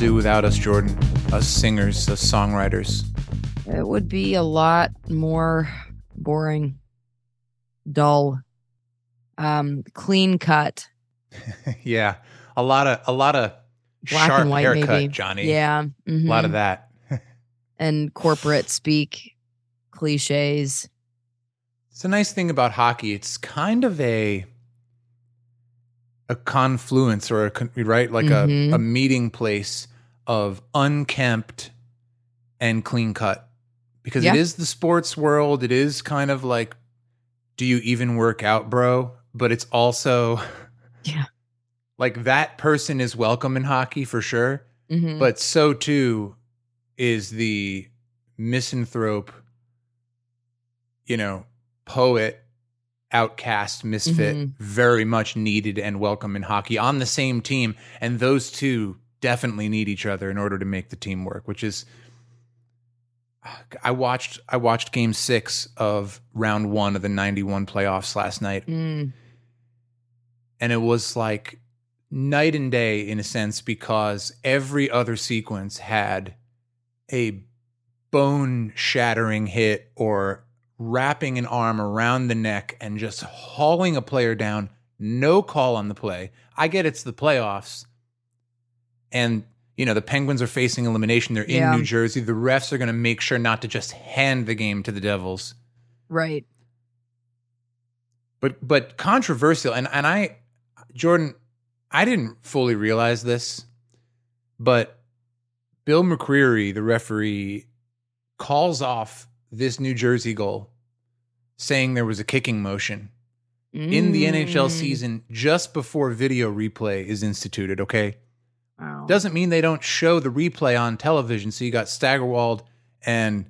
do without us, Jordan? Us singers, us songwriters. It would be a lot more boring, dull, um, clean cut, yeah, a lot of a lot of black sharp and white, haircut, maybe. Johnny. Yeah, a lot of mhm. that. and corporate speak, cliches. It's a nice thing about hockey. It's kind of a a confluence or a right like a, Mhm. a meeting place of unkempt and clean cut because Yeah. it is the sports world. It is kind of like, do you even work out, bro? But it's also Yeah. like that person is welcome in hockey for sure. Mhm. But so too is the misanthrope, you know, poet, outcast, misfit, Mhm. very much needed and welcome in hockey on the same team. And those two definitely need each other in order to make the team work, which is I watched I watched game six of round one of the ninety one playoffs last night Mm, and it was like night and day in a sense because every other sequence had a bone shattering hit or wrapping an arm around the neck and just hauling a player down. No call on the play. I get it's the playoffs. And you know the penguins are facing elimination. They're in Yeah. new jersey. The refs are going to make sure not to just hand the game to the devils. Right. but but controversial and and I Jordan I didn't fully realize this but Bill McCreary the referee calls off this New Jersey goal saying there was a kicking motion in the NHL Mm, season just before video replay is instituted okay wow. doesn't mean they don't show the replay on television. So you got Steigerwald and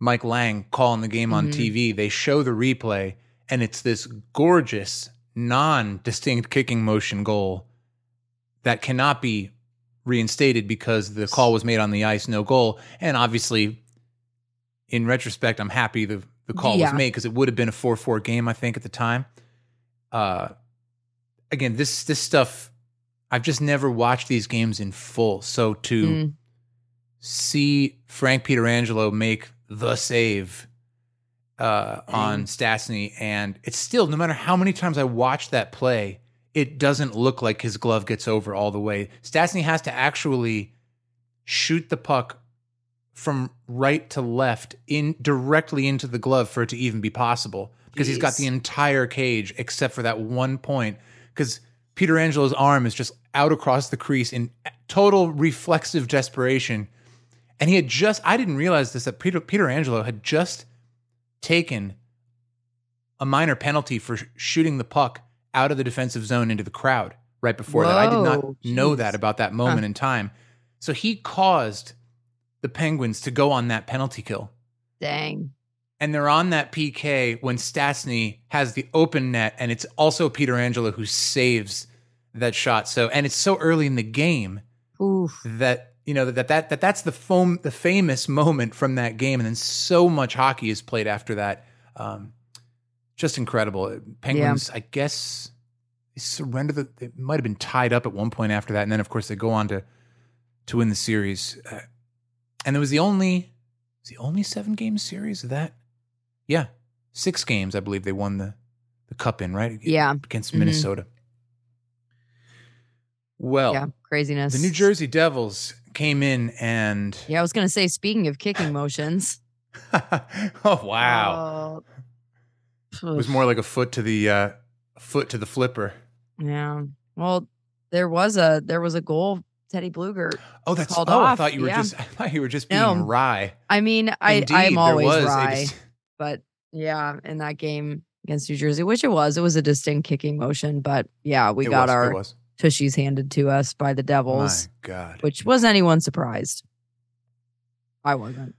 Mike Lange calling the game on Mhm. TV. They show the replay, and it's this gorgeous, non distinct kicking motion goal that cannot be reinstated because the call was made on the ice, no goal. And obviously, in retrospect, I'm happy the, the call Yeah. was made because it would have been a 4 4 game, I think, at the time. Uh, again, this this stuff I've just never watched these games in full. So to Mm, see Frank Pietrangelo make the save uh, on Mm. Stastny, and it's still no matter how many times I watch that play, it doesn't look like his glove gets over all the way. Stastny has to actually shoot the puck from right to left in directly into the glove for it to even be possible because he's got the entire cage except for that one point because Pietrangelo's arm is just out across the crease in total reflexive desperation and he had just I didn't realize this that Peter Pietrangelo had just taken a minor penalty for sh- shooting the puck out of the defensive zone into the crowd right before that. I did not Whoa, know that about that moment Huh. in time. So he caused the Penguins to go on that penalty kill. dang. And they're on that PK when Stastny has the open net, and it's also Pietrangelo who saves that shot. So, and it's so early in the game Oof. that you know that that that that's the foam the famous moment from that game, and then so much hockey is played after that. Um, just incredible. Penguins, I guess, they surrender the. They might have been tied up at one point after that, and then of course they go on to to win the series. Uh, and it was the only was the only seven game series of that. Yeah, six games I believe they won the the cup in right. Yeah. against Mhm. Minnesota. Well, yeah. Craziness. the New Jersey Devils came in and Yeah, I was gonna say. Speaking of kicking motions. oh wow, Uh, it was more like a foot to the uh, foot to the flipper. Yeah. Well, there was a there was a goal. Teddy Bluger. Oh, that's Called oh, I thought you were yeah. just I thought you were just being No. wry. I mean, I Indeed, I'm always was wry, dis- but yeah, in that game against New Jersey, which it was, it was a distinct kicking motion. But yeah, we it got was, our tushies handed to us by the Devils, My God. which was anyone surprised? I wasn't.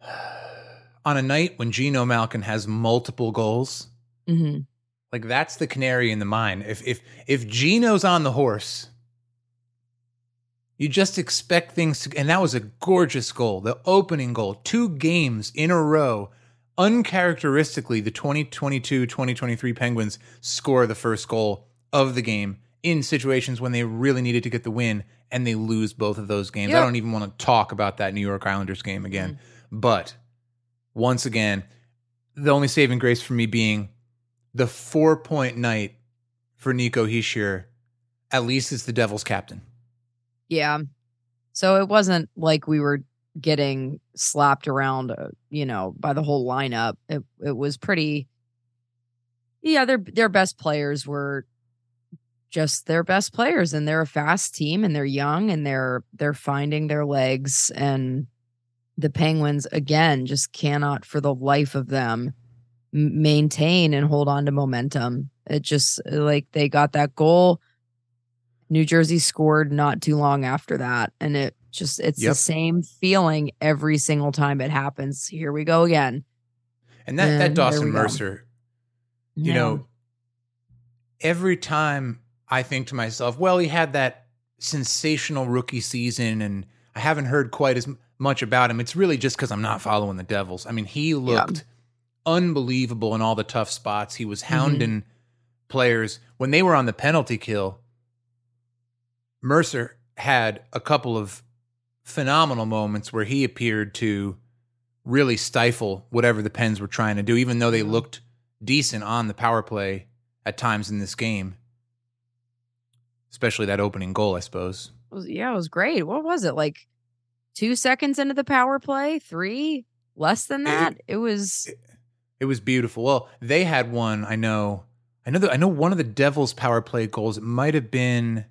On a night when Gino Malkin has multiple goals, hmm like that's the canary in the mine. If if if Gino's on the horse, you just expect things to and that was a gorgeous goal. The opening goal, two games in a row. Uncharacteristically, the 2022-2023 Penguins score the first goal of the game in situations when they really needed to get the win and they lose both of those games. I don't even want to talk about that New York Islanders game again. Mm-hmm. But once again, the only saving grace for me being the four point night for Nico Hischier, at least it's the Devils captain. Yeah. So it wasn't like we were getting slapped around, uh, you know, by the whole lineup. It it was pretty. Yeah, their their best players were just their best players, and they're a fast team, and they're young, and they're they're finding their legs, and the Penguins again just cannot for the life of them maintain and hold on to momentum. It just like they got that goal. New Jersey scored not too long after that. And it just, it's Yep. the same feeling every single time it happens. Here we go again. And that, that And there Dawson. Mercer, you Yeah. know, every time I think to myself, well, he had that sensational rookie season and I haven't heard quite as much about him. It's really just because I'm not following the Devils. I mean, he looked unbelievable in all the tough spots. He was Mm-hmm. hounding players. When they were on the penalty kill, Mercer had a couple of phenomenal moments where he appeared to really stifle whatever the Pens were trying to do, even though they looked decent on the power play at times in this game. Especially that opening goal, I suppose. It was- yeah, it was great. What was it? Like two seconds into the power play? Three? Less than that? It was, It was beautiful. Well, they had one. I know. I know. That, I know one of the Devils' power play goals. It might have been,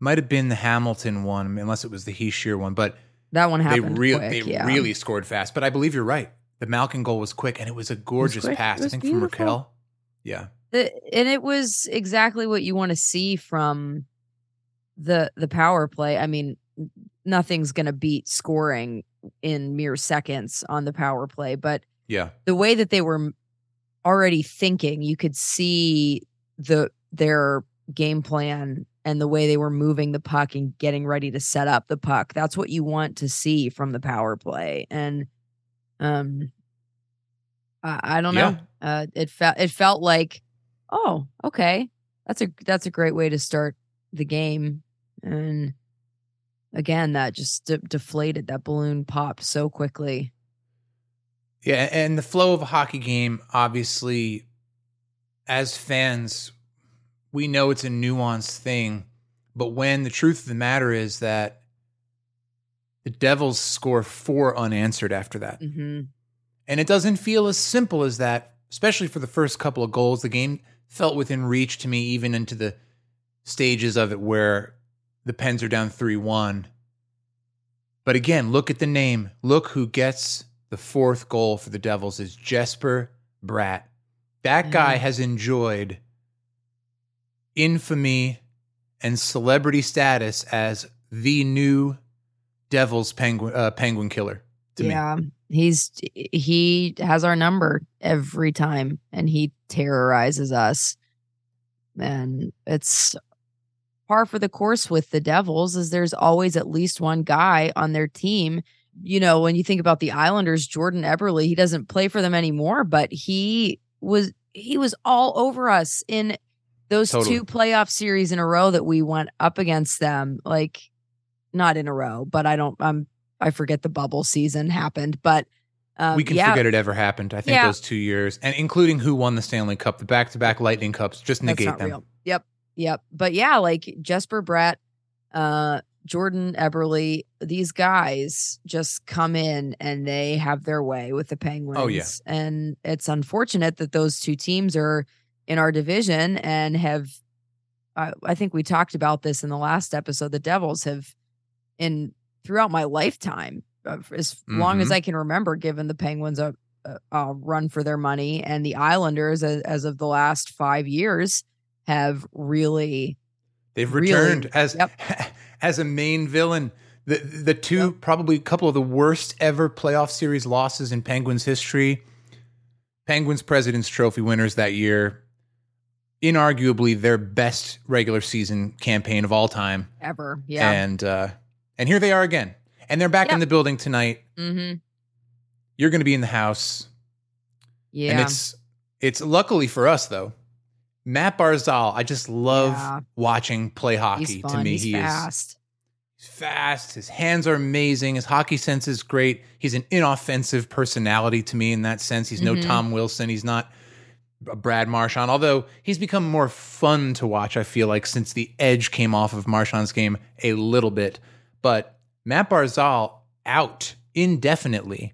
might have been the Hamilton one, unless it was the Hischier one. But that one they happened. really, quick, they yeah. really scored fast. But I believe you're right. The Malkin goal was quick, and it was a gorgeous. It pass. I think beautiful. from Rakell. Yeah. The, and it was exactly what you want to see from the the power play. I mean, nothing's going to beat scoring in mere seconds on the power play, but Yeah. the way that they were already thinking, you could see the their game plan and the way they were moving the puck and getting ready to set up the puck. That's what you want to see from the power play. And um I, I don't know. Uh it felt it felt like, oh, okay. That's a that's a great way to start the game. And again, that just de- deflated that balloon popped so quickly. Yeah, and the flow of a hockey game, obviously, as fans, we know it's a nuanced thing. But when the truth of the matter is that the Devils score four unanswered after that, Mhm. and it doesn't feel as simple as that, especially for the first couple of goals. The game felt within reach to me, even into the stages of it where the Pens are down 3 1. But again, look at the name. Look who gets the fourth goal for the Devils is Jesper Bratt. That guy Yeah. has enjoyed infamy and celebrity status as the new Devils penguin uh, penguin killer to me. yeah he's he has our number every time and he terrorizes us and it's par for the course with the devils is there's always at least one guy on their team you know when you think about the islanders jordan eberle he doesn't play for them anymore but he was he was all over us in those Totally. two playoff series in a row that we went up against them like not in a row but i don't i'm I forget the bubble season happened, but um, we can yeah, forget it ever happened. I think Yeah. those two years, and including who won the Stanley Cup, the back-to-back Lightning Cups, just that's negate not them. real. Yep, yep. But yeah, like Jesper Bratt, uh, Jordan Eberle, these guys just come in and they have their way with the Penguins. Oh, yeah. and it's unfortunate that those two teams are in our division and have. I I think we talked about this in the last episode. The Devils have, in throughout my lifetime, uh, as long as. I can remember, given the Penguins a, a, a run for their money, and the Islanders, as, as of the last five years, have really They've Really? returned as Yep. as a main villain. The the two probably a couple of the worst ever playoff series losses in Penguins history. Penguins President's Trophy winners that year. Inarguably their best regular season campaign of all time. ever, yeah. And uh and here they are again. And they're back in the building tonight. mm-hmm. You're going to be in the house. Yeah. And it's it's luckily for us though. Matt Barzal, I just love Yeah. watching play hockey. To me, He's he fast. is fast. His hands are amazing. His hockey sense is great. He's an inoffensive personality to me in that sense. He's no Mhm. Tom Wilson. He's not Brad Marchand, although he's become more fun to watch, I feel like, since the edge came off of Marchand's game a little bit. But Matt Barzal out indefinitely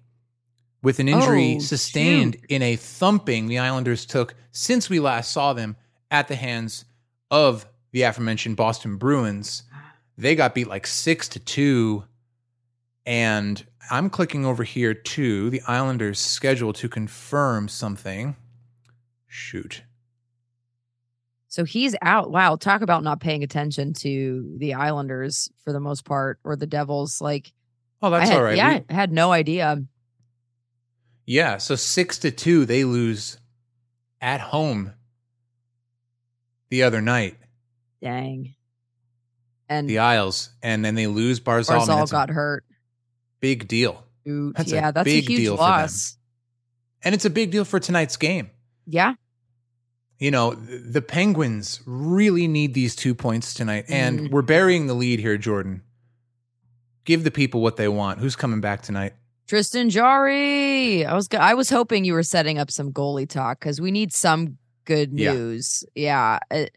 with an injury Oh, sustained shoot. in a thumping the Islanders took since we last saw them at the hands of the aforementioned Boston Bruins. They got beat like six to two. And I'm clicking over here to the Islanders' schedule to confirm something. Shoot. So he's out. Wow, talk about not paying attention to the Islanders for the most part, or the Devils. Like, Oh, that's had, all right. Yeah, We- I had no idea. yeah. So six to two, they lose at home the other night, Dang. And the Isles, and then they lose Barzal. Barzal got hurt. big deal. That's a yeah, that's a huge deal for them. loss. And it's a big deal for tonight's game. Yeah. you know, the Penguins really need these two points tonight. And Mhm. we're burying the lead here, Jordan. Give the people what they want. Who's coming back tonight? Tristan Jarry. I was I was hoping you were setting up some goalie talk because we need some good news. Yeah. It-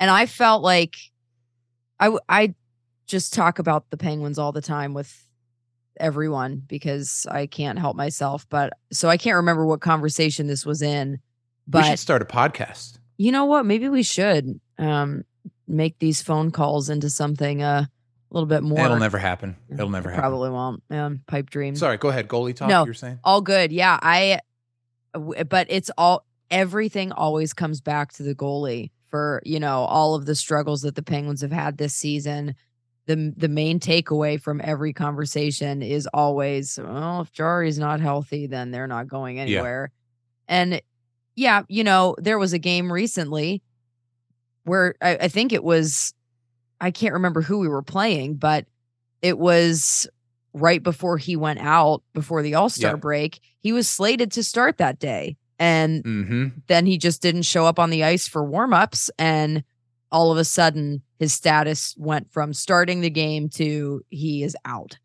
and I felt like I I just talk about the Penguins all the time with everyone because I can't help myself. But so I can't remember what conversation this was in. We should start a podcast. you know what? Maybe we should um make these phone calls into something uh, a little bit more. It'll never happen. It'll never happen. Probably won't. Um, pipe dream. Sorry, go ahead. Goalie talk, No. you're saying? all good yeah I. but it's all everything always comes back to the goalie for you know all of the struggles that the penguins have had this season the the main takeaway from every conversation is always well if Jarry's not healthy then they're not going anywhere and yeah you know there was a game recently where I, I think it was i can't remember who we were playing but it was right before he went out before the all-star Yep. break he was slated to start that day and Mm-hmm. then he just didn't show up on the ice for warm-ups and all of a sudden his status went from starting the game to he is out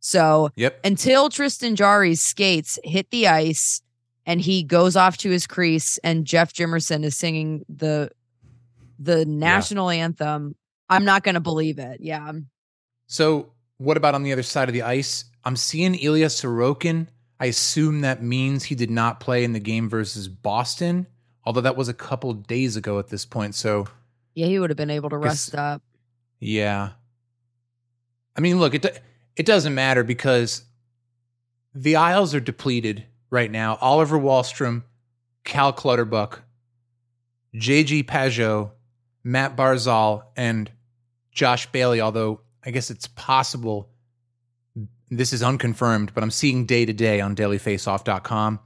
so Yep. until Tristan Jarry's skates hit the ice and he goes off to his crease and Jeff Jimerson is singing the the national anthem, I'm not going to believe it. Yeah. So, what about on the other side of the ice? I'm seeing Ilya Sorokin. I assume that means he did not play in the game versus Boston, although that was a couple days ago at this point. So, Yeah, he would have been able to rest up. Yeah. I mean, look, it it doesn't matter because the Isles are depleted right now. Oliver Wahlstrom, Cal Clutterbuck, JG Pageau, Matt Barzal, and Josh Bailey. Although I guess it's possible this is unconfirmed, but I'm seeing day to day on dailyfaceoff.com.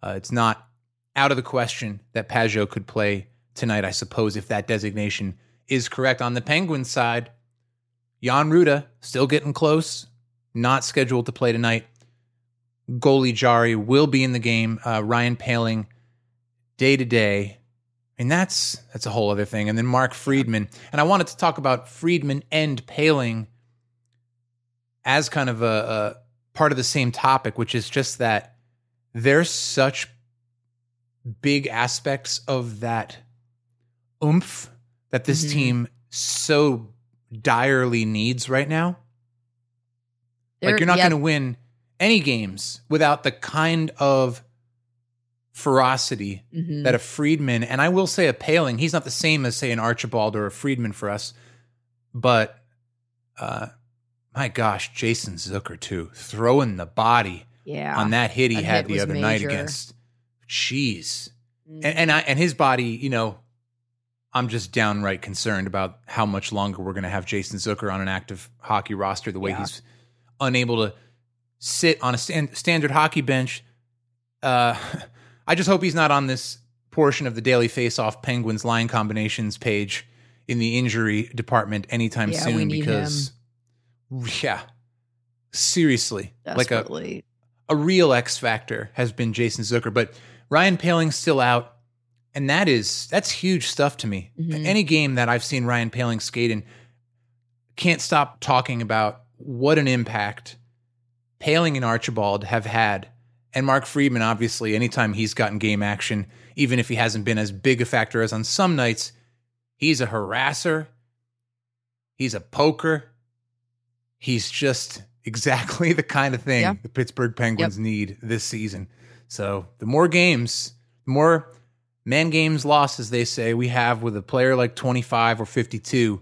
Uh, it's not out of the question that Pageau could play tonight, I suppose, if that designation is correct. On the Penguins side, Jan Rutta still getting close, not scheduled to play tonight. Goalie Jarry will be in the game. Uh, Ryan Poehling, day to day. And that's that's a whole other thing. And then Mark Friedman. And I wanted to talk about Friedman and Poehling as kind of a, a part of the same topic, which is just that there's such big aspects of that oomph that this Mhm. team so direly needs right now. They're- like you're not yeah, going to win any games without the kind of ferocity mhm. that a Friedman and I will say a Poehling, he's not the same as say an Archibald or a Friedman for us, but uh my gosh, Jason Zucker too, throwing the body yeah. on that hit he That had hit the other night against. Jeez, Mhm. and and, I, and his body, you know, I'm just downright concerned about how much longer we're going to have Jason Zucker on an active hockey roster. The way Yeah. he's unable to sit on a stand, standard hockey bench. Uh, I just hope he's not on this portion of the Daily Face-Off Penguins line combinations page in the injury department anytime Yeah, we soon need because, yeah, seriously, like a a real X factor has been Jason Zucker, but Ryan Poehling's still out. And that is that's huge stuff to me. Mhm. Any game that I've seen Ryan Poehling skate in can't stop talking about what an impact Poehling and Archibald have had. And Mark Friedman, obviously, anytime he's gotten game action, even if he hasn't been as big a factor as on some nights, he's a harasser. He's a poker. He's just exactly the kind of thing Yeah. the Pittsburgh Penguins need this season. So the more games, the more man games lost, as they say, we have with a player like 25 or 52,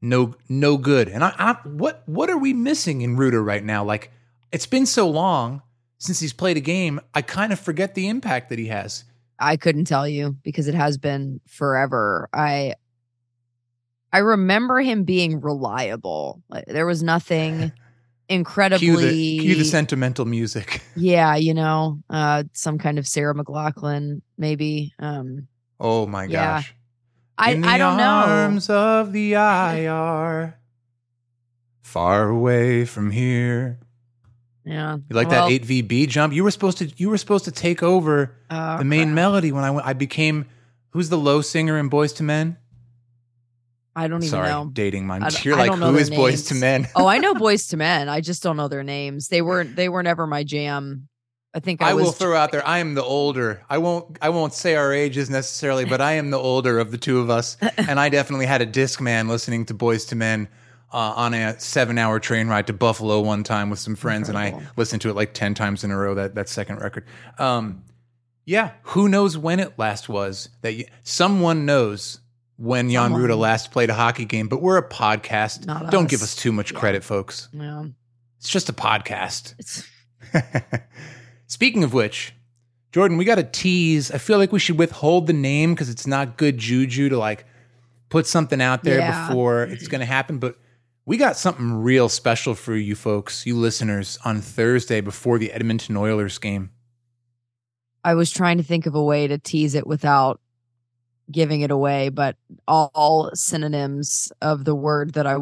no no good. And I, I what what are we missing in Rutta right now? Like it's been so long since he's played a game, I kind of forget the impact that he has. I couldn't tell you because it has been forever. I I remember him being reliable. Like, there was nothing incredibly Cue the, cue the sentimental music. yeah, you know, uh some kind of Sarah McLachlan maybe. Um Oh my Yeah. gosh. I In I the don't know. arms of the IR, far away from here. Yeah. You like Well, that eight VB jump? You were supposed to. You were supposed to take over oh, the main crap. melody when I went. I became who's the low singer in Boyz II Men? I don't even Sorry, know. dating don't- You're like who is Boys to. Men? oh, I know Boyz II Men. I just don't know their names. They weren't they were never my jam. I think I, I was will throw out there. I am the older. I won't. I won't say our ages necessarily, but I am the older of the two of us, and I definitely had a disc man listening to Boyz II Men uh, on a seven-hour train ride to Buffalo one time with some friends, and I listened to it like ten times in a row. That that second record. Um, yeah, who knows when it last was that you, someone knows when Jan. Rutta last played a hockey game, but we're a podcast. Not Don't us. give us too much Yeah. credit, folks. yeah. It's just a podcast. Speaking of which, Jordan, we got to tease. I feel like we should withhold the name because it's not good juju to like put something out there Yeah. before it's going to happen. But we got something real special for you folks, you listeners, on Thursday before the Edmonton Oilers game. I was trying to think of a way to tease it without giving it away, but all, all synonyms of the word that I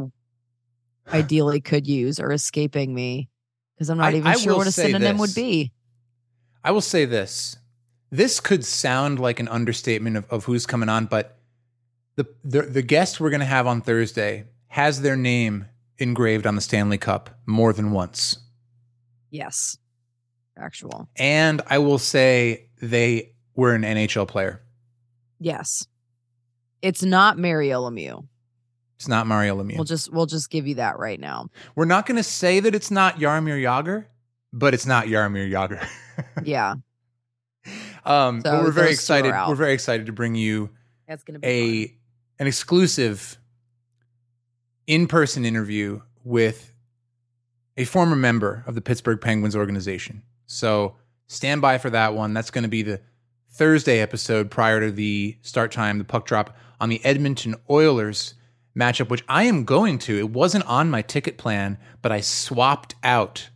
ideally could use are escaping me because I'm not I- even I sure what a synonym this. would be. I will say this. This could sound like an understatement of, of who's coming on, but the, the the guest we're going to have on Thursday has their name engraved on the Stanley Cup more than once. Yes. Actual. And I will say they were an NHL player. Yes. It's not Mario Lemieux. It's not Mario Lemieux. We'll just we'll just give you that right now. we're not going to say that it's not Jaromir Jagr, but it's not Jaromir Jagr. Yeah. um, So but we're very those two are excited. We're very excited to bring you That's gonna be a an exclusive in-person interview with a former member of the Pittsburgh Penguins organization. So stand by for that one. That's going to be the Thursday episode prior to the start time, the puck drop on the Edmonton Oilers matchup, which I am going to. It wasn't on my ticket plan, but I swapped out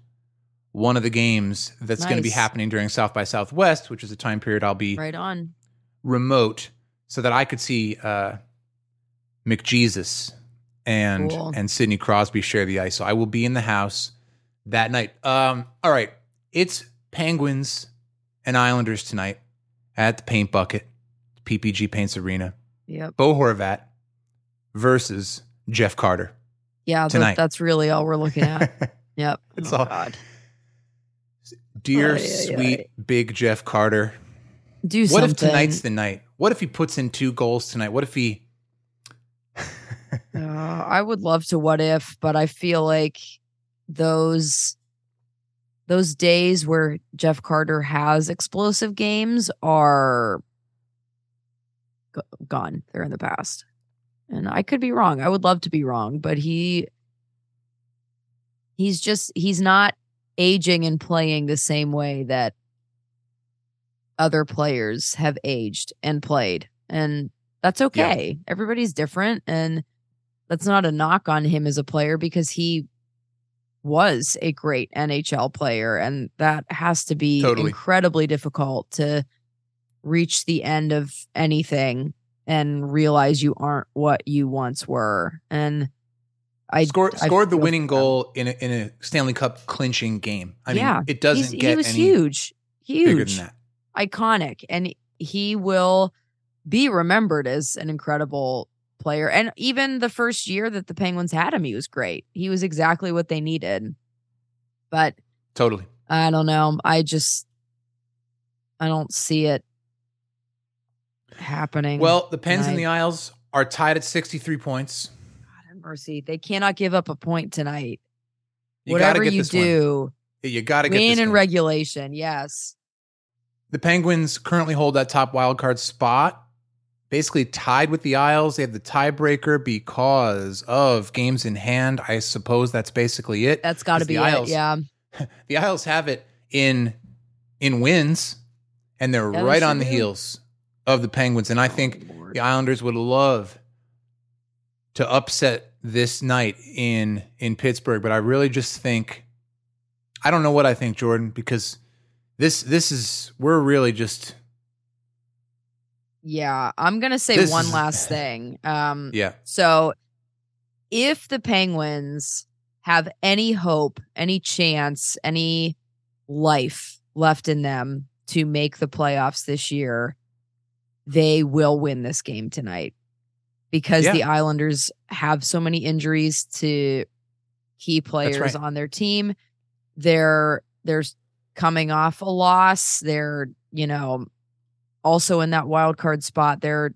one of the games that's going to be happening during South by Southwest, which is a time period I'll be right on. remote so that I could see uh, McJesus and Cool. and Sidney Crosby share the ice. So I will be in the house that night. Um, all right, it's Penguins and Islanders tonight at the Paint Bucket, PPG Paints Arena. Yep. Bo Horvat versus Jeff Carter. Yeah, Tonight. that, that's really all we're looking at. Yep. It's oh, all- God. Dear Ay, ay, sweet ay. big Jeff Carter. Do What something. if tonight's the night? What if he puts in two goals tonight? What if he Uh, I would love to what if, but I feel like those those days where Jeff Carter has explosive games are g- gone. They're in the past. And I could be wrong. I would love to be wrong, but he he's just he's not aging and playing the same way that other players have aged and played. And that's okay. Everybody's different and that's not a knock on him as a player because he was a great NHL player and that has to be Totally. incredibly difficult to reach the end of anything and realize you aren't what you once were. And I scored I scored the winning goal in a, in a Stanley Cup clinching game. I Yeah, mean, it doesn't get he was huge, bigger huge, than that. iconic, and he will be remembered as an incredible player. And even the first year that the Penguins had him, he was great. He was exactly what they needed. But totally. I don't know. I just I don't see it happening. Well, the Pens and the Isles are tied at 63 points. God have mercy. They cannot give up a point tonight. You Whatever you do, one. you got to get win in regulation. Yes. The Penguins currently hold that top wild card spot, basically tied with the Isles. They have the tiebreaker because of games in hand. I suppose that's basically it. That's got to be Isles, it. Yeah. the Isles have it in in wins, and they're yeah, right on the heels of the Penguins. And I oh, think oh, the Islanders would love to upset this night in in Pittsburgh, but I really just think I don't know what I think, Jordan, because this this is we're really just yeah, I'm gonna say one is, last thing. Um, yeah. So, if the Penguins have any hope, any chance, any life left in them to make the playoffs this year, they will win this game tonight because yeah. the Islanders have so many injuries to key players right. on their team. They're they're coming off a loss. They're, you know, also in that wild card spot. They're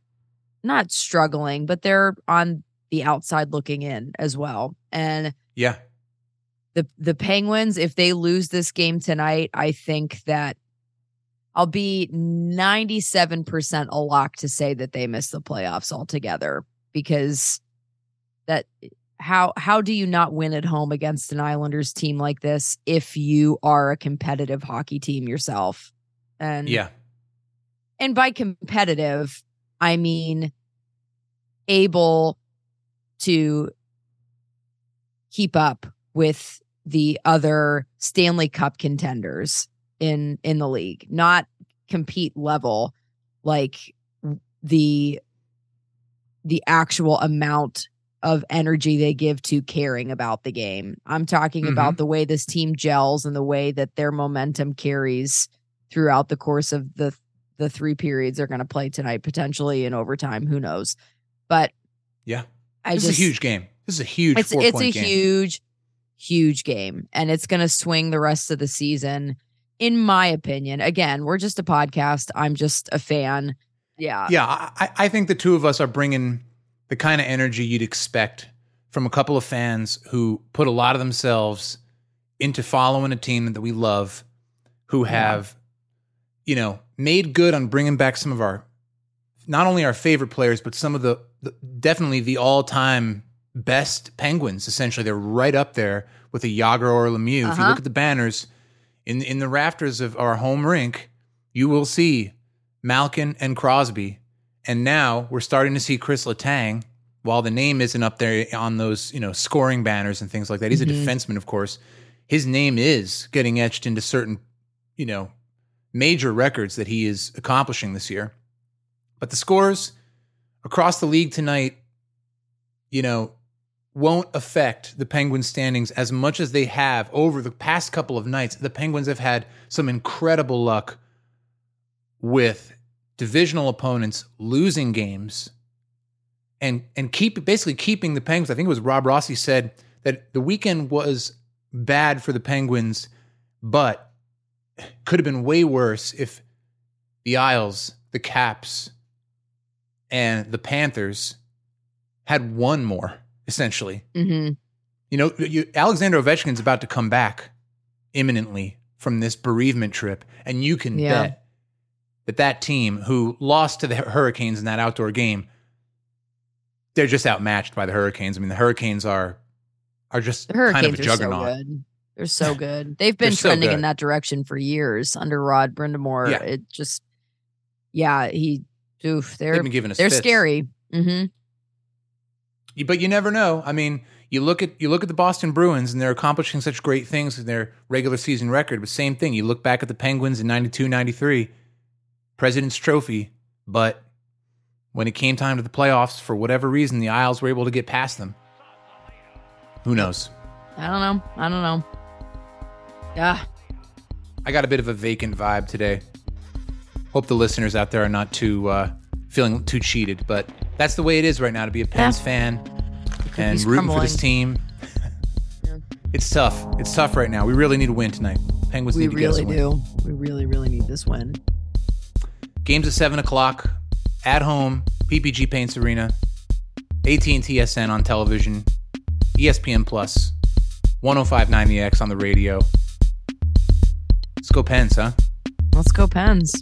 not struggling, but they're on the outside looking in as well. And yeah. The the Penguins, if they lose this game tonight, I think that I'll be 97% a lock to say that they miss the playoffs altogether because that how how do you not win at home against an Islanders team like this if you are a competitive hockey team yourself? And Yeah. And by competitive, I mean able to keep up with the other Stanley Cup contenders in in the league, not compete level like the the actual amount of energy they give to caring about the game. I'm talking mm-hmm. about the way this team gels and the way that their momentum carries throughout the course of the the three periods they're going to play tonight, potentially in overtime. Who knows? But yeah, I this just, is a huge game. This is a huge. It's, it's a game. huge, huge game, and it's going to swing the rest of the season in my opinion. Again, we're just a podcast. I'm just a fan. Yeah. Yeah. I, I think the two of us are bringing the kind of energy you'd expect from a couple of fans who put a lot of themselves into following a team that we love, who have. You know, made good on bringing back some of our, not only our favorite players, but some of the, the definitely the all time best Penguins. Essentially, they're right up there with a Jagr or Lemieux. Uh-huh. If you uh-huh. look at the banners, in in the rafters of our home rink, you will see Malkin and Crosby. And now we're starting to see Chris Letang. While the name isn't up there on those, you know, scoring banners and things like that, he's mm-hmm. a defenseman, of course. His name is getting etched into certain, you know, major records that he is accomplishing this year. But the scores across the league tonight, you know, won't affect the Penguins' standings as much as they have over the past couple of nights. The Penguins have had some incredible luck with divisional opponents losing games and and keep basically keeping the Penguins. I think it was Rob Rossi said that the weekend was bad for the Penguins, but could have been way worse if the Isles, the Caps, and the Panthers had won more essentially. Mm-hmm. You know, you, Alexander Ovechkin's about to come back imminently from this bereavement trip, and you can yeah. bet that that team who lost to the Hurricanes in that outdoor game, they're just outmatched by the Hurricanes. I mean, the Hurricanes are are just kind of a juggernaut. So they're so good. They've been trending so in that direction for years under Rod Brind'Amour. Yeah. It just, yeah, he, oof, they're they're fits. scary. Mm-hmm but you never know. I mean, you look at you look at the Boston Bruins and they're accomplishing such great things in their regular season record, but same thing. You look back at the Penguins in 92, 93, President's Trophy, but when it came time to the playoffs, for whatever reason, the Isles were able to get past them. Who knows? I don't know. I don't know. Yeah. I got a bit of a vacant vibe today. Hope the listeners out there are not too uh, feeling too cheated, but that's the way it is right now to be a Pens Yeah. fan and rooting for this crumbling. team. It's tough. It's tough right now. We really need a win tonight. Penguins We need to get us really a win. do. We really, really need this win. Games at seven o'clock at home. PPG Paints Arena. AT&T SN on television. ESPN Plus. 105.9 The X on the radio. Let's go Pens, huh? Let's go Pens.